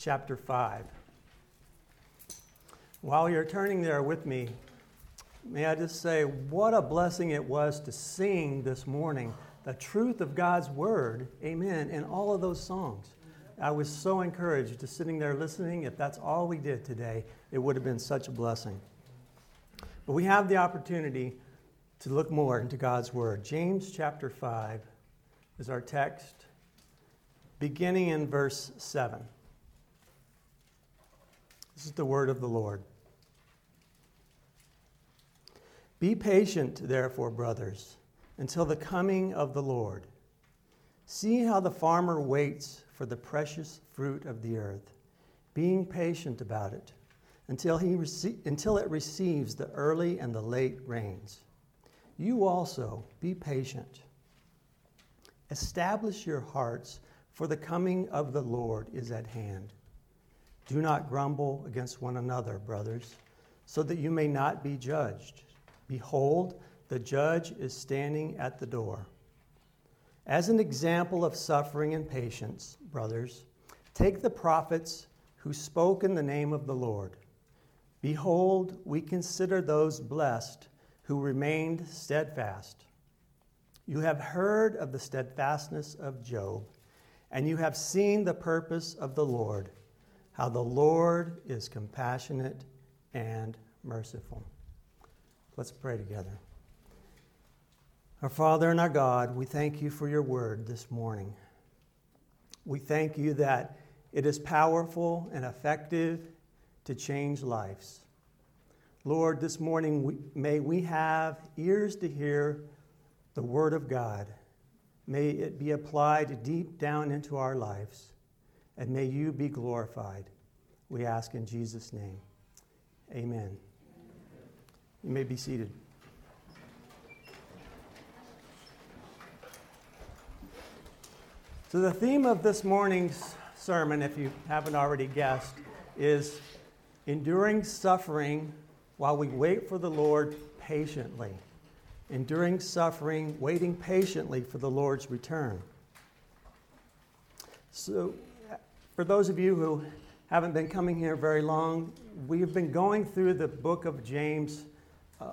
chapter 5. While you're turning there with me, may I just say what a blessing it was to sing this morning the truth of God's word, amen, in all of those songs. I was so encouraged to sitting there listening. If that's all we did today, it would have been such a blessing. But we have the opportunity to look more into God's Word. James chapter 5 is our text, beginning in verse 7. This is the word of the Lord. Be patient, therefore, brothers, until the coming of the Lord. See how the farmer waits for the precious fruit of the earth, being patient about it until, he rece- until it receives the early and the late rains. You also be patient. Establish your hearts, for the coming of the Lord is at hand. Do not grumble against one another, brothers, so that you may not be judged. Behold, the judge is standing at the door. As an example of suffering and patience, brothers, take the prophets who spoke in the name of the Lord. Behold, we consider those blessed who remained steadfast. You have heard of the steadfastness of Job, and you have seen the purpose of the Lord, how the Lord is compassionate and merciful. Let's pray together. Our Father and our God, we thank you for your word this morning. We thank you that it is powerful and effective to change lives. Lord, this morning we, may we have ears to hear the Word of God. May it be applied deep down into our lives, and may you be glorified. We ask in Jesus' name. Amen. You may be seated. So, the theme of this morning's sermon, if you haven't already guessed, is enduring suffering while we wait for the Lord patiently. Enduring suffering, waiting patiently for the Lord's return. So, for those of you who haven't been coming here very long, we've been going through the book of James uh,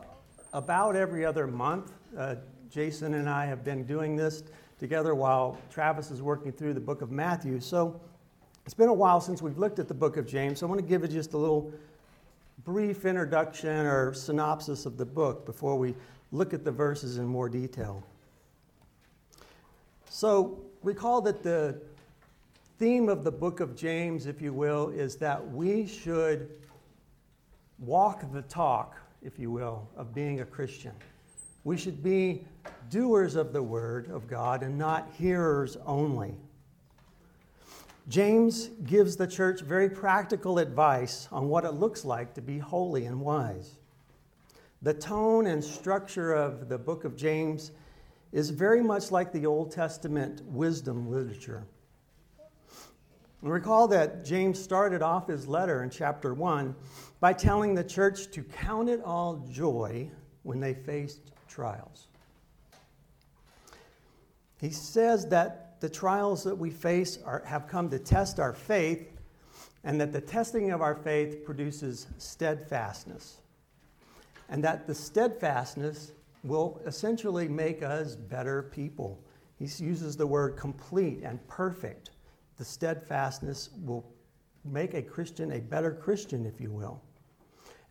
about every other month. Uh, Jason and I have been doing this together while Travis is working through the book of Matthew. So, it's been a while since we've looked at the book of James. So I want to give you just a little brief introduction or synopsis of the book before we look at the verses in more detail. So, recall that the theme of the book of James, if you will, is that we should walk the talk, if you will, of being a Christian. We should be doers of the word of God and not hearers only. James gives the church very practical advice on what it looks like to be holy and wise. The tone and structure of the book of James is very much like the Old Testament wisdom literature. And recall that James started off his letter in chapter 1 by telling the church to count it all joy when they faced trials. He says that the trials that we face are, have come to test our faith, and that the testing of our faith produces steadfastness. And that the steadfastness will essentially make us better people. He uses the word complete and perfect. The steadfastness will make a Christian a better Christian, if you will.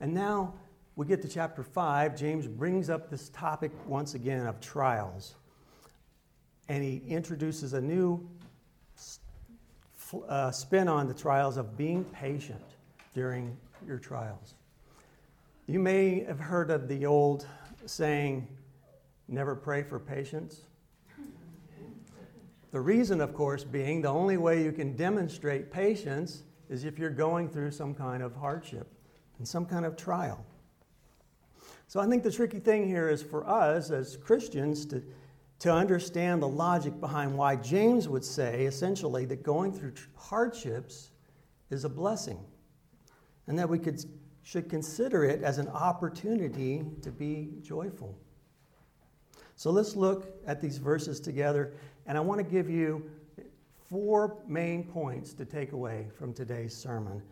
And now we get to chapter 5. James brings up this topic once again of trials and he introduces a new uh, spin on the trials of being patient during your trials. You may have heard of the old saying, never pray for patience. The reason, of course, being the only way you can demonstrate patience is if you're going through some kind of hardship and some kind of trial. So I think the tricky thing here is for us as Christians to to understand the logic behind why James would say, essentially, that going through hardships is a blessing, and that we could, should consider it as an opportunity to be joyful. So let's look at these verses together, and I want to give you four main points to take away from today's sermon.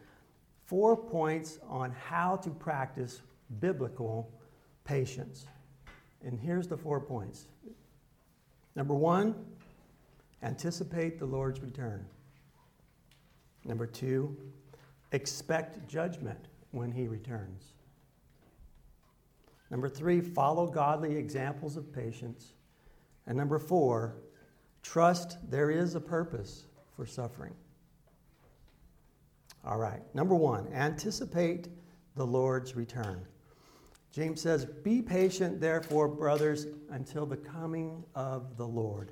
Four points on how to practice biblical patience. And here's the four points. Number one, anticipate the Lord's return. Number two, expect judgment when he returns. Number three, follow godly examples of patience. And number four, trust there is a purpose for suffering. All right, number one, anticipate the Lord's return. James says, Be patient, therefore, brothers, until the coming of the Lord.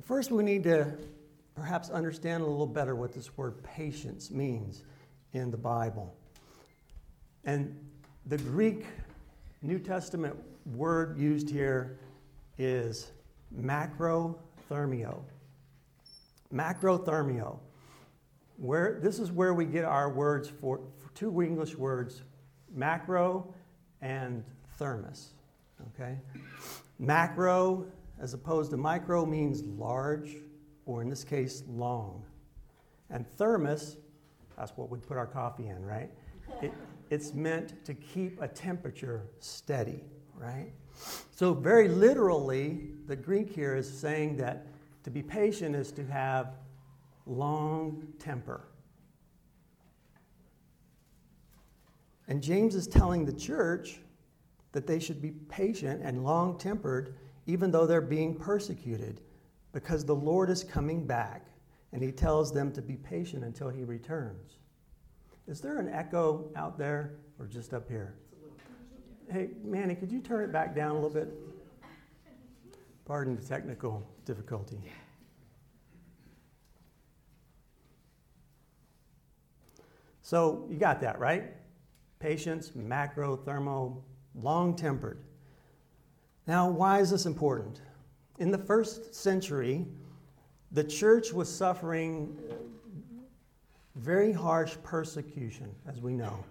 First, we need to perhaps understand a little better what this word patience means in the Bible. And the Greek New Testament word used here is macrothermio. Macrothermio. Where, this is where we get our words for, for two English words, macro and thermos. Okay? Macro, as opposed to micro, means large, or in this case, long. And thermos, that's what we put our coffee in, right? It, it's meant to keep a temperature steady, right? So, very literally, the Greek here is saying that to be patient is to have long temper. And James is telling the church that they should be patient and long tempered, even though they're being persecuted, because the Lord is coming back, and he tells them to be patient until he returns. Is there an echo out there or just up here? Hey, Manny, could you turn it back down a little bit? Pardon the technical difficulty. So you got that, right? Patience, macro, thermo, long tempered. Now, why is this important? In the first century, the church was suffering very harsh persecution, as we know.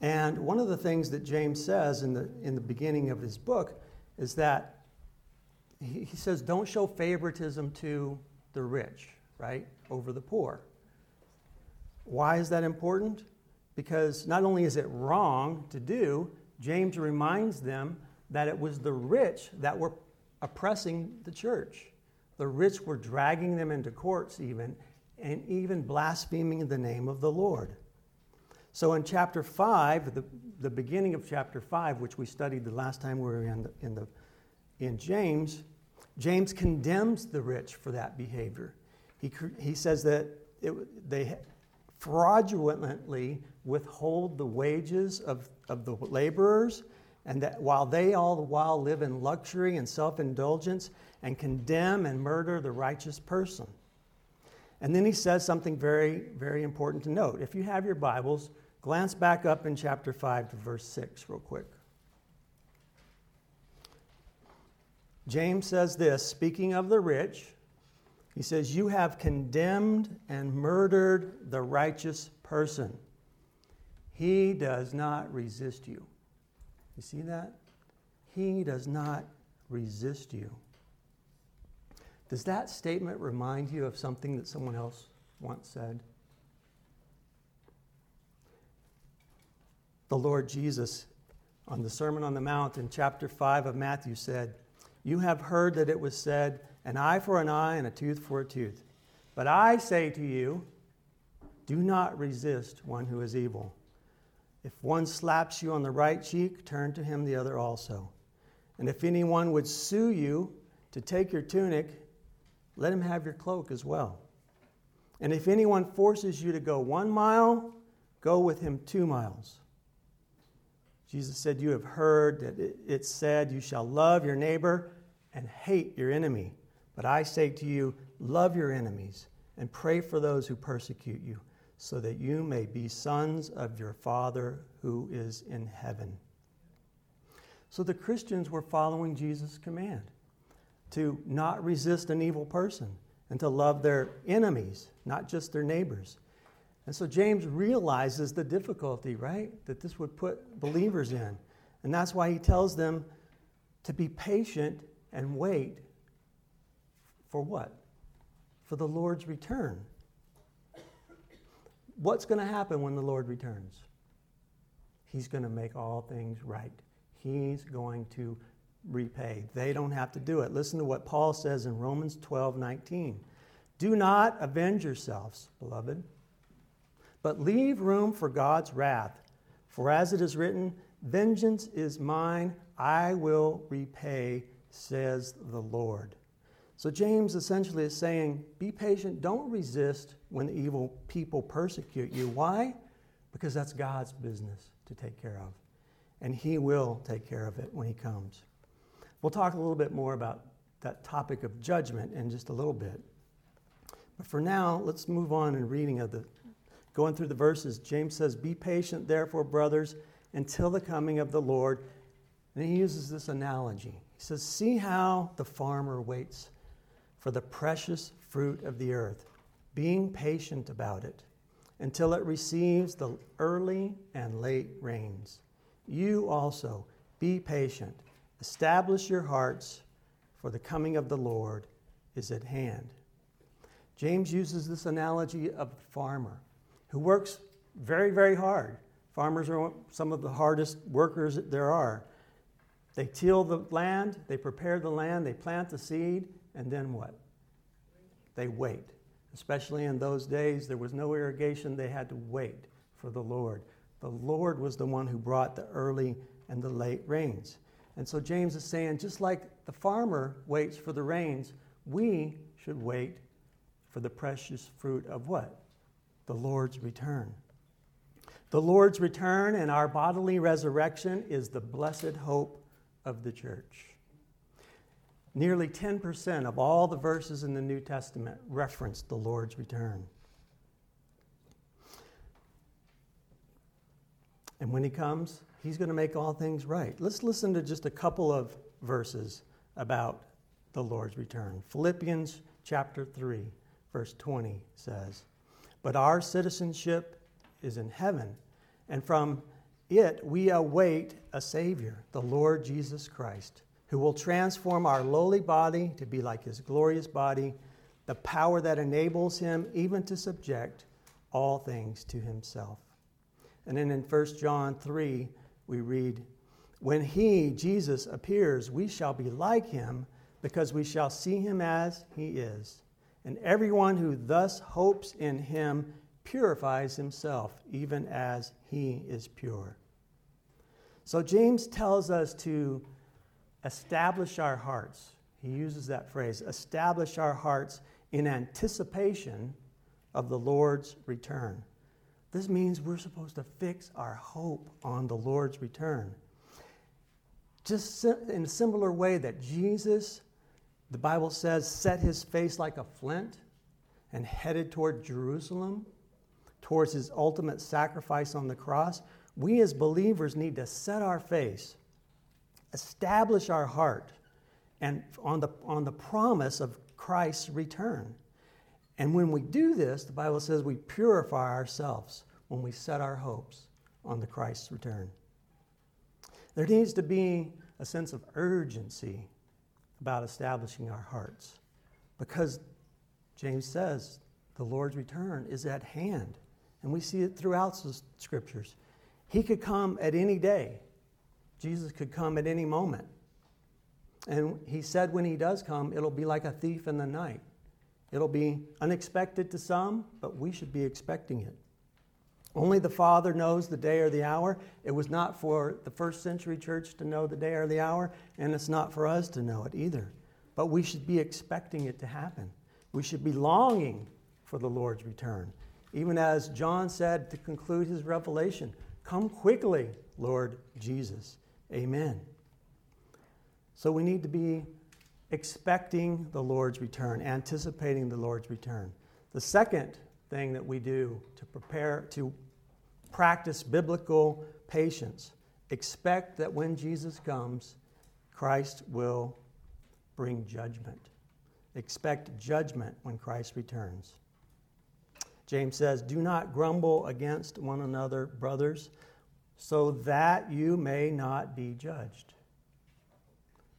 And one of the things that James says in the, in the beginning of his book is that he, he says, don't show favoritism to the rich, right, over the poor. Why is that important? Because not only is it wrong to do, James reminds them that it was the rich that were oppressing the church. The rich were dragging them into courts, even, and even blaspheming the name of the Lord. So in chapter 5, the, the beginning of chapter 5, which we studied the last time we were in, the, in, the, in James, James condemns the rich for that behavior. He, he says that it, they fraudulently withhold the wages of, of the laborers, and that while they all the while live in luxury and self indulgence and condemn and murder the righteous person. And then he says something very, very important to note. If you have your Bibles, glance back up in chapter 5 to verse 6 real quick. James says this speaking of the rich, he says, You have condemned and murdered the righteous person. He does not resist you. You see that? He does not resist you. Does that statement remind you of something that someone else once said? The Lord Jesus, on the Sermon on the Mount in chapter 5 of Matthew, said, You have heard that it was said, an eye for an eye and a tooth for a tooth. But I say to you, do not resist one who is evil. If one slaps you on the right cheek, turn to him the other also. And if anyone would sue you to take your tunic, let him have your cloak as well. And if anyone forces you to go one mile, go with him two miles. Jesus said, You have heard that it said, You shall love your neighbor and hate your enemy. But I say to you, love your enemies and pray for those who persecute you, so that you may be sons of your Father who is in heaven. So the Christians were following Jesus' command to not resist an evil person and to love their enemies, not just their neighbors. And so James realizes the difficulty, right, that this would put believers in. And that's why he tells them to be patient and wait for what? for the Lord's return. What's going to happen when the Lord returns? He's going to make all things right. He's going to repay. They don't have to do it. Listen to what Paul says in Romans 12 19. Do not avenge yourselves, beloved, but leave room for God's wrath. For as it is written, Vengeance is mine, I will repay, says the Lord. So James essentially is saying, Be patient, don't resist when evil people persecute you. Why? Because that's God's business to take care of. And He will take care of it when He comes. We'll talk a little bit more about that topic of judgment in just a little bit. But for now, let's move on in reading of the going through the verses. James says, Be patient, therefore, brothers, until the coming of the Lord. And he uses this analogy. He says, See how the farmer waits for the precious fruit of the earth, being patient about it until it receives the early and late rains. You also be patient, establish your hearts, for the coming of the Lord is at hand. James uses this analogy of the farmer who works very, very hard. Farmers are some of the hardest workers there are. They till the land, they prepare the land, they plant the seed, and then what? They wait. Especially in those days, there was no irrigation, they had to wait for the Lord. The Lord was the one who brought the early and the late rains. And so James is saying, just like the farmer waits for the rains, we should wait for the precious fruit of what? The Lord's return. The Lord's return and our bodily resurrection is the blessed hope of the church. Nearly 10% of all the verses in the New Testament reference the Lord's return. And when he comes, he's going to make all things right. Let's listen to just a couple of verses about the Lord's return. Philippians chapter 3 verse 20 says, But our citizenship is in heaven, and from it we await a Savior, the Lord Jesus Christ, who will transform our lowly body to be like his glorious body, the power that enables him even to subject all things to himself. And then in 1 John 3, we read, When he, Jesus, appears, we shall be like him, because we shall see him as he is. And everyone who thus hopes in him purifies himself, even as he is pure. So James tells us to establish our hearts. He uses that phrase establish our hearts in anticipation of the Lord's return. This means we're supposed to fix our hope on the Lord's return. Just in a similar way that Jesus the Bible says, set his face like a flint and headed toward Jerusalem, towards his ultimate sacrifice on the cross. We as believers need to set our face, establish our heart, and on the, on the promise of Christ's return. And when we do this, the Bible says we purify ourselves when we set our hopes on the Christ's return. There needs to be a sense of urgency about establishing our hearts. Because James says the Lord's return is at hand. And we see it throughout the scriptures. He could come at any day, Jesus could come at any moment. And he said when he does come, it'll be like a thief in the night. It'll be unexpected to some, but we should be expecting it. Only the Father knows the day or the hour. It was not for the first century church to know the day or the hour, and it's not for us to know it either. But we should be expecting it to happen. We should be longing for the Lord's return. Even as John said to conclude his revelation Come quickly, Lord Jesus. Amen. So we need to be expecting the Lord's return, anticipating the Lord's return. The second thing that we do to prepare to practice biblical patience. Expect that when Jesus comes, Christ will bring judgment. Expect judgment when Christ returns. James says, Do not grumble against one another, brothers, so that you may not be judged.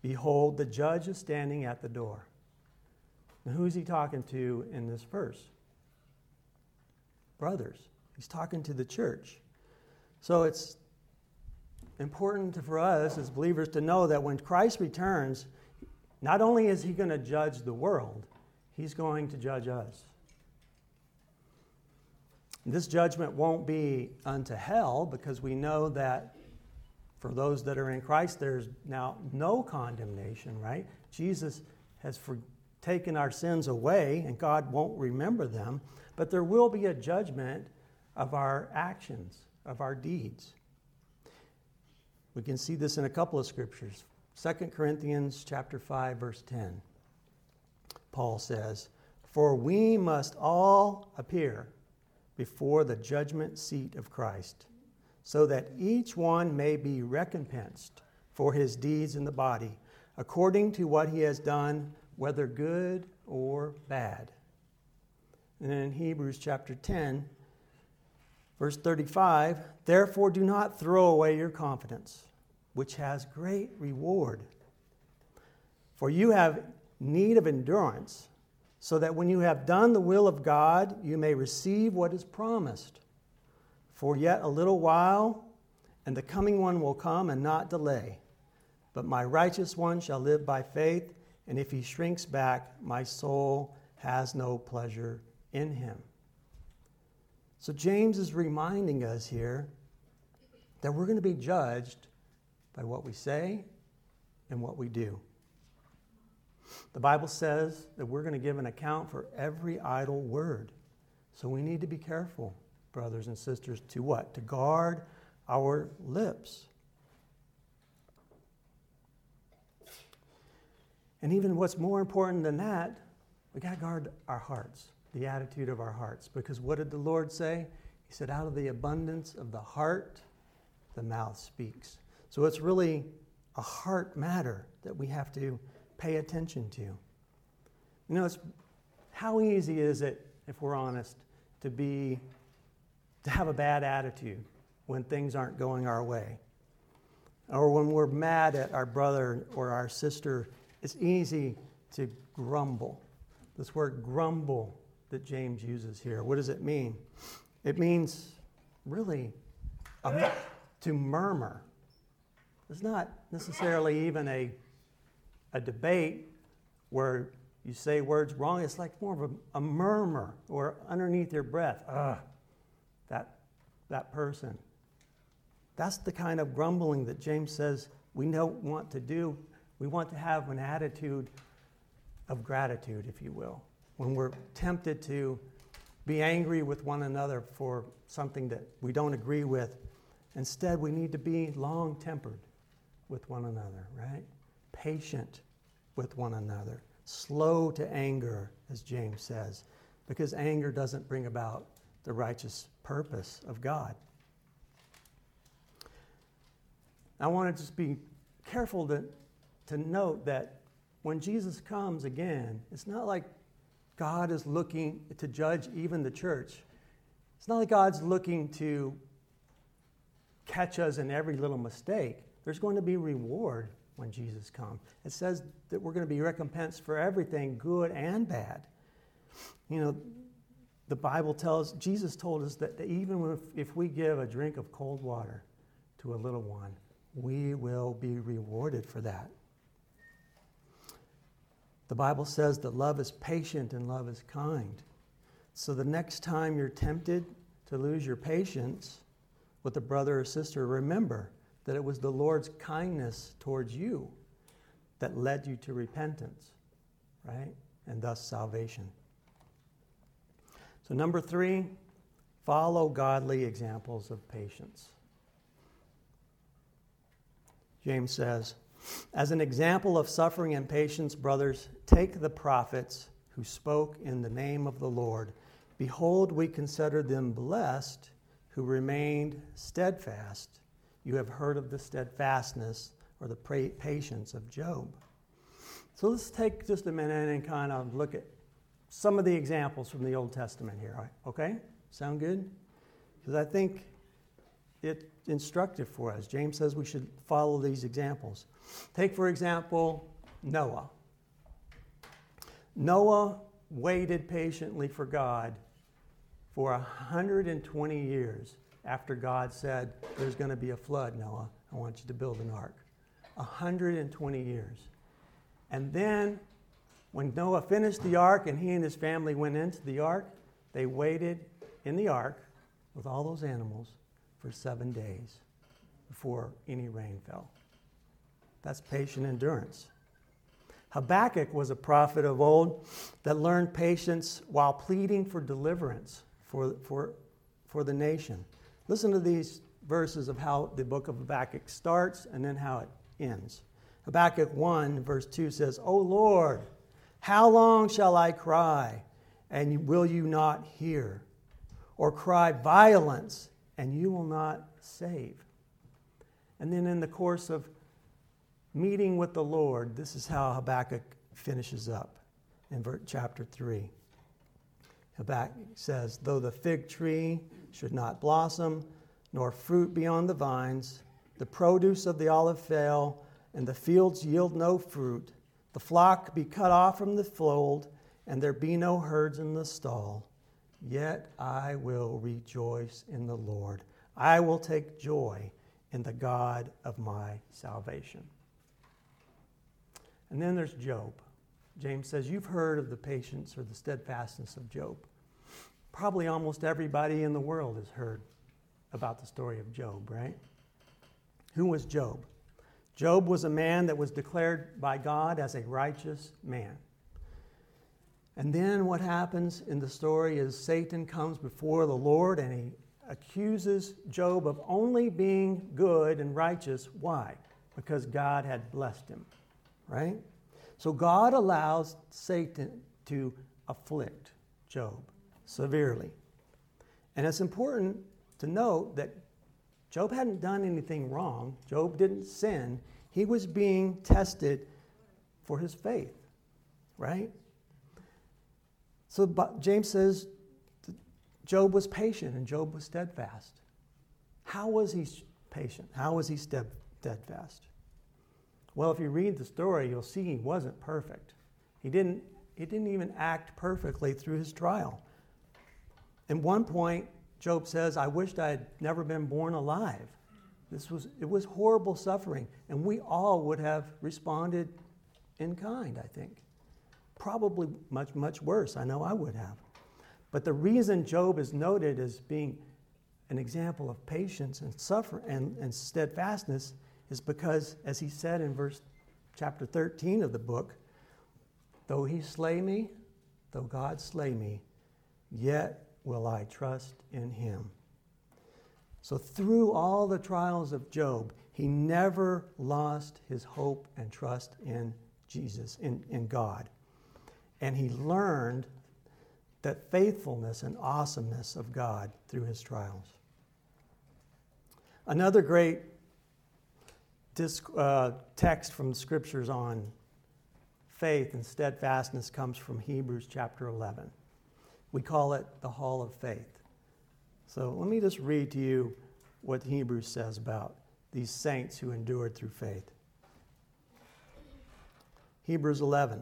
Behold, the judge is standing at the door. And who's he talking to in this verse? Brothers. He's talking to the church. So it's important for us as believers to know that when Christ returns, not only is he going to judge the world, he's going to judge us. This judgment won't be unto hell because we know that for those that are in Christ, there's now no condemnation, right? Jesus has for, taken our sins away and God won't remember them, but there will be a judgment of our actions, of our deeds. We can see this in a couple of scriptures. 2 Corinthians chapter 5 verse 10. Paul says, "For we must all appear before the judgment seat of Christ, so that each one may be recompensed for his deeds in the body, according to what he has done, whether good or bad." And in Hebrews chapter 10, verse 35, therefore do not throw away your confidence, which has great reward. For you have need of endurance so that when you have done the will of God, you may receive what is promised. For yet a little while, and the coming one will come and not delay. But my righteous one shall live by faith, and if he shrinks back, my soul has no pleasure in him. So James is reminding us here that we're going to be judged by what we say and what we do. The Bible says that we're going to give an account for every idle word. So we need to be careful, brothers and sisters, to what? To guard our lips. And even what's more important than that, we got to guard our hearts, the attitude of our hearts. Because what did the Lord say? He said, out of the abundance of the heart, the mouth speaks. So it's really a heart matter that we have to pay attention to. You know, it's, how easy is it, if we're honest, to be to have a bad attitude when things aren't going our way? Or when we're mad at our brother or our sister, it's easy to grumble. This word grumble that James uses here, what does it mean? It means really um, to murmur. It's not necessarily even a a debate where you say words wrong, it's like more of a, a murmur or underneath your breath. Ugh, that, that person. That's the kind of grumbling that James says we don't want to do. We want to have an attitude of gratitude, if you will, when we're tempted to be angry with one another for something that we don't agree with. Instead, we need to be long tempered with one another, right? Patient with one another, slow to anger, as James says, because anger doesn't bring about the righteous purpose of God. I want to just be careful to, to note that when Jesus comes again, it's not like God is looking to judge even the church. It's not like God's looking to catch us in every little mistake. There's going to be reward when Jesus comes. It says that we're going to be recompensed for everything, good and bad. You know, the Bible tells, Jesus told us that even if, if we give a drink of cold water to a little one, we will be rewarded for that. The Bible says that love is patient and love is kind. So the next time you're tempted to lose your patience with a brother or sister, remember that it was the Lord's kindness towards you that led you to repentance, right? And thus salvation. So, number three, follow godly examples of patience. James says, as an example of suffering and patience, brothers, take the prophets who spoke in the name of the Lord. Behold, we consider them blessed who remained steadfast you have heard of the steadfastness or the patience of Job. So let's take just a minute and kind of look at some of the examples from the Old Testament here. Okay? Sound good? Because I think it's instructive for us. James says we should follow these examples. Take, for example, Noah. Noah waited patiently for God for 120 years after God said, There's going to be a flood, Noah. I want you to build an ark. 120 years. And then, when Noah finished the ark and he and his family went into the ark, they waited in the ark with all those animals for seven days before any rain fell. That's patient endurance. Habakkuk was a prophet of old that learned patience while pleading for deliverance for, for, for the nation. Listen to these verses of how the book of Habakkuk starts and then how it ends. Habakkuk 1, verse 2 says, O Lord, how long shall I cry, and will you not hear? Or cry violence, and you will not save? And then in the course of meeting with the Lord, this is how Habakkuk finishes up in chapter 3. Habakkuk says, Though the fig tree should not blossom, nor fruit be on the vines, the produce of the olive fail, and the fields yield no fruit, the flock be cut off from the fold, and there be no herds in the stall, yet I will rejoice in the Lord. I will take joy in the God of my salvation. And then there's Job. James says, You've heard of the patience or the steadfastness of Job. Probably almost everybody in the world has heard about the story of Job, right? Who was Job? Job was a man that was declared by God as a righteous man. And then what happens in the story is Satan comes before the Lord and he accuses Job of only being good and righteous. Why? Because God had blessed him right? So God allows Satan to afflict Job severely. And it's important to note that Job hadn't done anything wrong, Job didn't sin. He was being tested for his faith, right? So James says Job was patient and Job was steadfast. How was he patient? How was he steadfast? Well, if you read the story, you'll see he wasn't perfect. He didn't, he didn't even act perfectly through his trial. At one point, Job says, I wished I had never been born alive. This was, it was horrible suffering, and we all would have responded in kind, I think. Probably much, much worse. I know I would have. But the reason Job is noted as being an example of patience and suffer and, and steadfastness is because, as he said in verse chapter 13 of the book, though he slay me, though God slay me, yet will I trust in him. So, through all the trials of Job, he never lost his hope and trust in Jesus, in, in God. And he learned that faithfulness and awesomeness of God through his trials. Another great this uh, text from the scriptures on faith and steadfastness comes from Hebrews chapter 11. We call it the Hall of Faith. So let me just read to you what Hebrews says about these saints who endured through faith. Hebrews 11.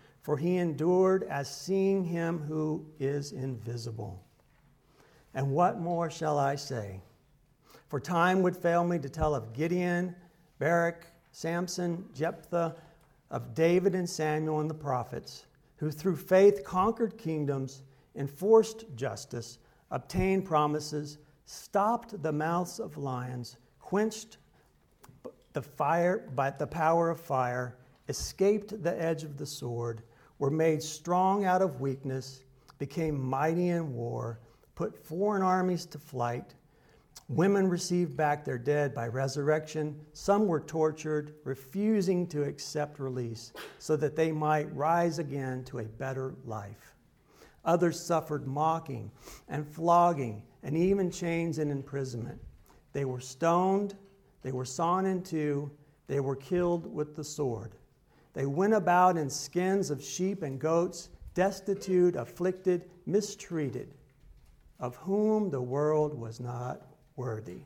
for he endured as seeing him who is invisible. And what more shall I say? For time would fail me to tell of Gideon Barak, Samson, Jephthah, of David and Samuel and the prophets, who through faith conquered kingdoms, enforced justice, obtained promises, stopped the mouths of lions, quenched the fire by the power of fire, escaped the edge of the sword, were made strong out of weakness, became mighty in war, put foreign armies to flight Women received back their dead by resurrection. Some were tortured, refusing to accept release so that they might rise again to a better life. Others suffered mocking and flogging and even chains and imprisonment. They were stoned, they were sawn in two, they were killed with the sword. They went about in skins of sheep and goats, destitute, afflicted, mistreated, of whom the world was not worthy,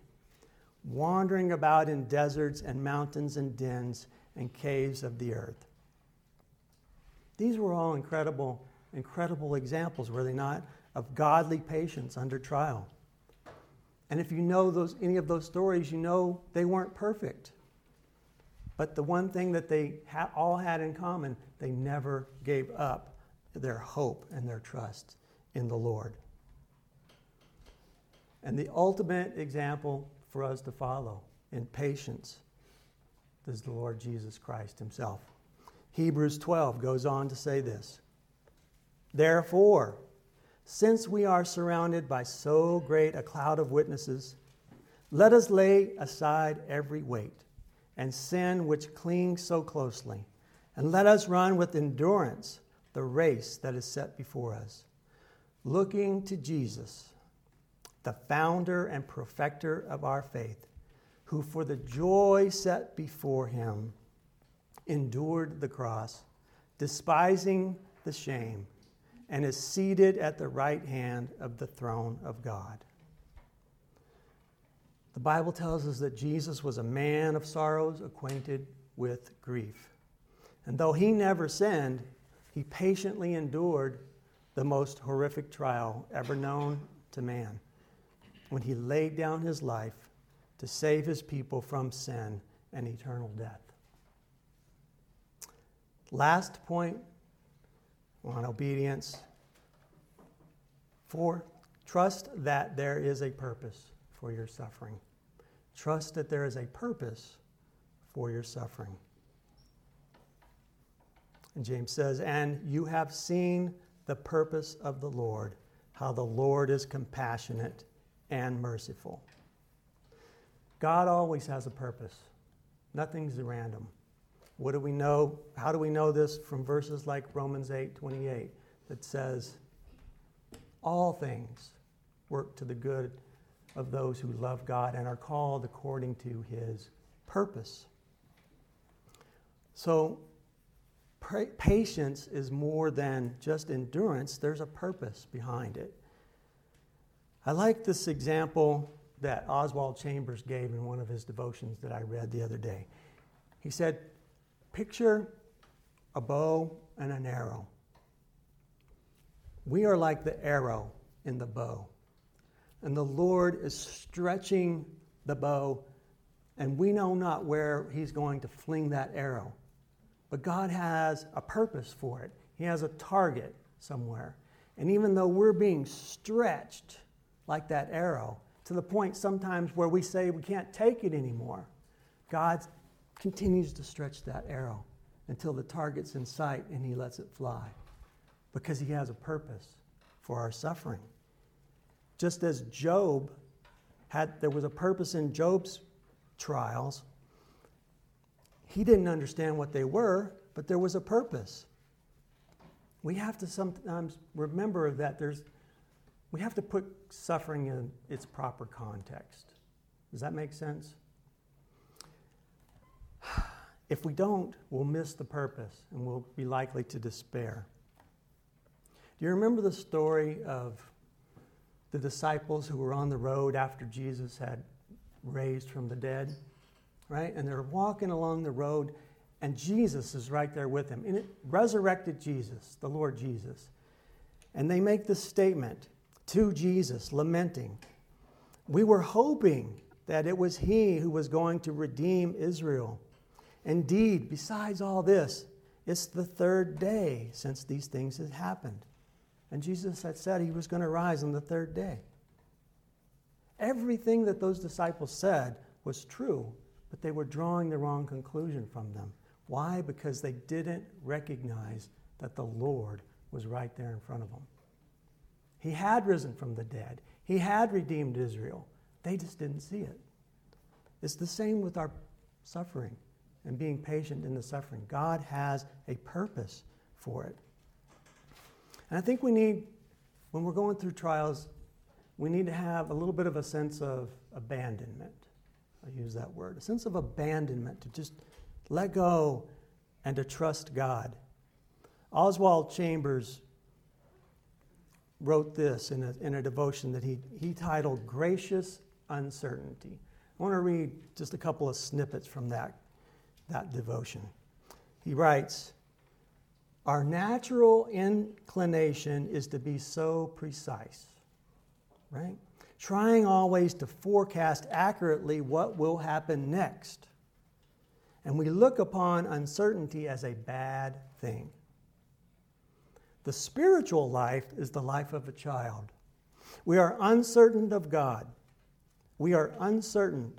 wandering about in deserts and mountains and dens and caves of the earth. These were all incredible, incredible examples, were they not, of godly patience under trial. And if you know those, any of those stories, you know they weren't perfect. But the one thing that they ha- all had in common, they never gave up their hope and their trust in the Lord. And the ultimate example for us to follow in patience is the Lord Jesus Christ Himself. Hebrews 12 goes on to say this Therefore, since we are surrounded by so great a cloud of witnesses, let us lay aside every weight and sin which clings so closely, and let us run with endurance the race that is set before us, looking to Jesus, the founder and perfecter of our faith, who for the joy set before him endured the cross, despising the shame, and is seated at the right hand of the throne of God. The Bible tells us that Jesus was a man of sorrows, acquainted with grief. And though he never sinned, he patiently endured the most horrific trial ever known to man when he laid down his life to save his people from sin and eternal death. Last point on obedience. Four, trust that there is a purpose for your suffering. Trust that there is a purpose for your suffering. And James says, And you have seen the purpose of the Lord, how the Lord is compassionate and merciful. God always has a purpose, nothing's random. What do we know? How do we know this from verses like Romans 8 28 that says, All things work to the good of those who love God and are called according to his purpose. So, patience is more than just endurance, there's a purpose behind it. I like this example that Oswald Chambers gave in one of his devotions that I read the other day. He said, Picture a bow and an arrow. We are like the arrow in the bow. And the Lord is stretching the bow, and we know not where He's going to fling that arrow. But God has a purpose for it, He has a target somewhere. And even though we're being stretched like that arrow, to the point sometimes where we say we can't take it anymore, God continues to stretch that arrow until the target's in sight and he lets it fly because he has a purpose for our suffering. Just as Job had, there was a purpose in Job's trials, he didn't understand what they were, but there was a purpose. We have to sometimes remember that there's, we have to put suffering in its proper context. Does that make sense? If we don't, we'll miss the purpose and we'll be likely to despair. Do you remember the story of the disciples who were on the road after Jesus had raised from the dead? Right? And they're walking along the road, and Jesus is right there with them. And it resurrected Jesus, the Lord Jesus. And they make this statement to Jesus, lamenting, We were hoping that it was He who was going to redeem Israel. Indeed, besides all this, it's the third day since these things had happened. And Jesus had said he was going to rise on the third day. Everything that those disciples said was true, but they were drawing the wrong conclusion from them. Why? Because they didn't recognize that the Lord was right there in front of them. He had risen from the dead, He had redeemed Israel. They just didn't see it. It's the same with our suffering and being patient in the suffering. God has a purpose for it. And I think we need when we're going through trials, we need to have a little bit of a sense of abandonment. I use that word a sense of abandonment to just let go and to trust God. Oswald Chambers wrote this in a, in a devotion that he, he titled Gracious Uncertainty. I want to read just a couple of snippets from that, that devotion. He writes Our natural inclination is to be so precise, right? Trying always to forecast accurately what will happen next. And we look upon uncertainty as a bad thing. The spiritual life is the life of a child. We are uncertain of God. We are uncertain.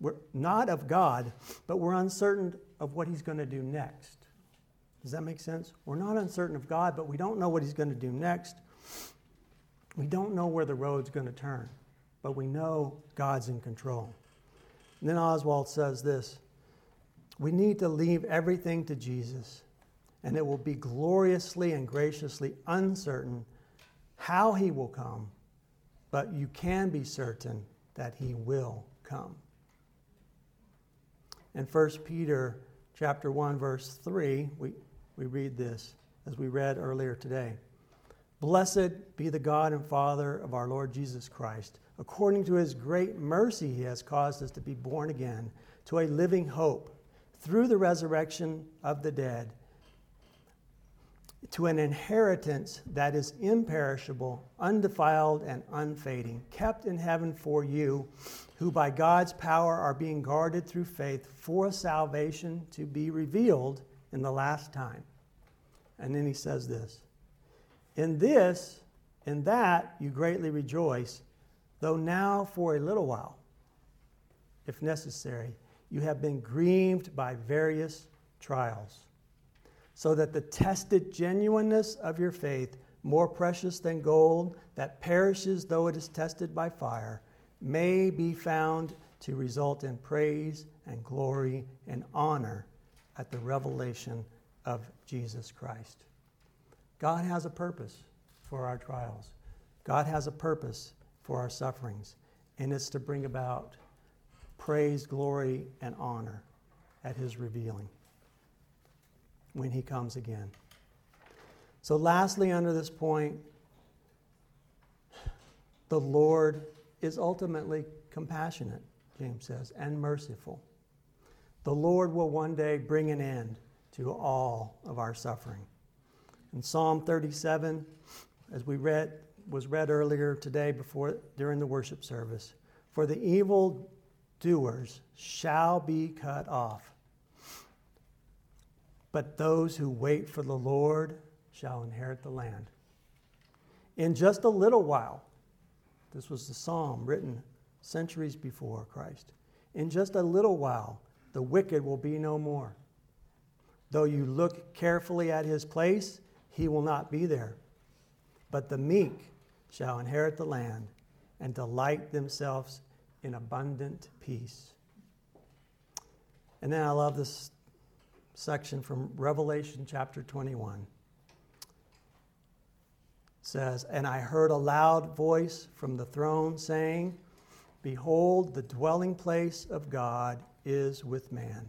We're not of God, but we're uncertain of what He's going to do next. Does that make sense? We're not uncertain of God, but we don't know what He's going to do next. We don't know where the road's going to turn, but we know God's in control. And then Oswald says this We need to leave everything to Jesus and it will be gloriously and graciously uncertain how he will come, but you can be certain that he will come. In 1 Peter chapter 1 verse 3, we, we read this as we read earlier today. Blessed be the God and Father of our Lord Jesus Christ. According to his great mercy, he has caused us to be born again to a living hope through the resurrection of the dead to an inheritance that is imperishable, undefiled, and unfading, kept in heaven for you, who by God's power are being guarded through faith for salvation to be revealed in the last time. And then he says this In this, in that you greatly rejoice, though now for a little while, if necessary, you have been grieved by various trials so that the tested genuineness of your faith, more precious than gold that perishes though it is tested by fire, may be found to result in praise and glory and honor at the revelation of Jesus Christ. God has a purpose for our trials. God has a purpose for our sufferings, and it's to bring about praise, glory, and honor at his revealing when he comes again. So, lastly, under this point, the Lord is ultimately compassionate, James says, and merciful. The Lord will one day bring an end to all of our suffering. In Psalm 37, as we read, was read earlier today before during the worship service, for the evil doers shall be cut off. But those who wait for the Lord shall inherit the land. In just a little while, this was the psalm written centuries before Christ. In just a little while, the wicked will be no more. Though you look carefully at his place, he will not be there. But the meek shall inherit the land and delight themselves in abundant peace. And then I love this section from Revelation chapter 21 says, And I heard a loud voice from the throne saying, Behold, the dwelling place of God is with man.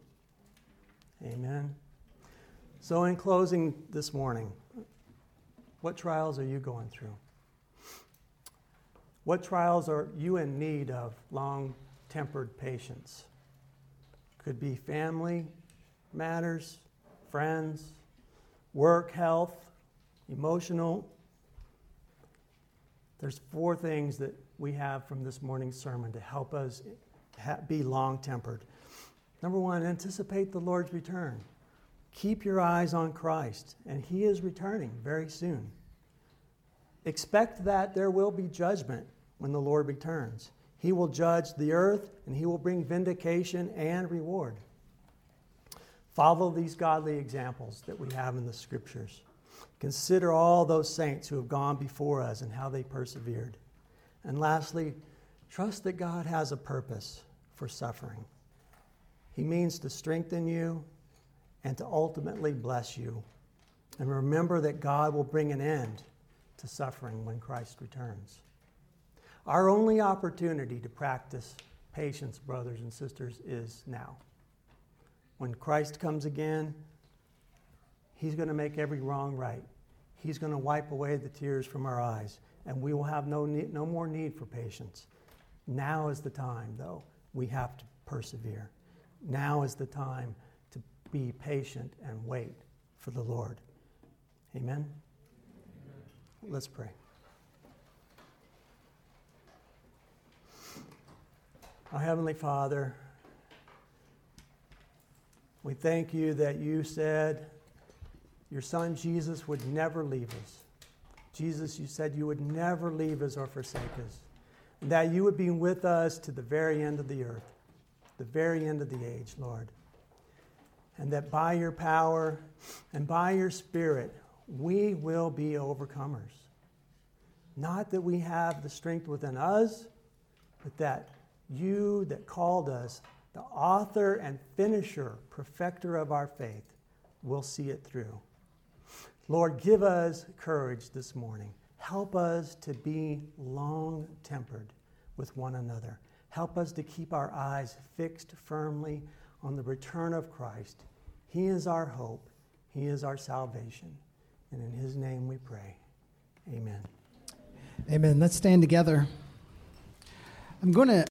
Amen. So, in closing this morning, what trials are you going through? What trials are you in need of long tempered patience? Could be family, matters, friends, work, health, emotional. There's four things that we have from this morning's sermon to help us be long tempered. Number one, anticipate the Lord's return. Keep your eyes on Christ, and He is returning very soon. expect that there will be judgment when the Lord returns. He will judge the earth and he will bring vindication and reward. Follow these godly examples that we have in the scriptures. Consider all those saints who have gone before us and how they persevered. And lastly, trust that God has a purpose for suffering. He means to strengthen you and to ultimately bless you. And remember that God will bring an end to suffering when Christ returns. Our only opportunity to practice patience, brothers and sisters, is now. When Christ comes again, He's going to make every wrong right. He's going to wipe away the tears from our eyes, and we will have no, need, no more need for patience. Now is the time, though, we have to persevere. Now is the time to be patient and wait for the Lord. Amen? Amen. Let's pray. Our Heavenly Father, we thank you that you said your son Jesus would never leave us. Jesus, you said you would never leave us or forsake us, and that you would be with us to the very end of the earth, the very end of the age, Lord. And that by your power and by your Spirit, we will be overcomers. Not that we have the strength within us, but that you that called us, the author and finisher, perfecter of our faith, will see it through. Lord, give us courage this morning. Help us to be long tempered with one another. Help us to keep our eyes fixed firmly on the return of Christ. He is our hope, He is our salvation. And in His name we pray. Amen. Amen. Let's stand together. I'm going to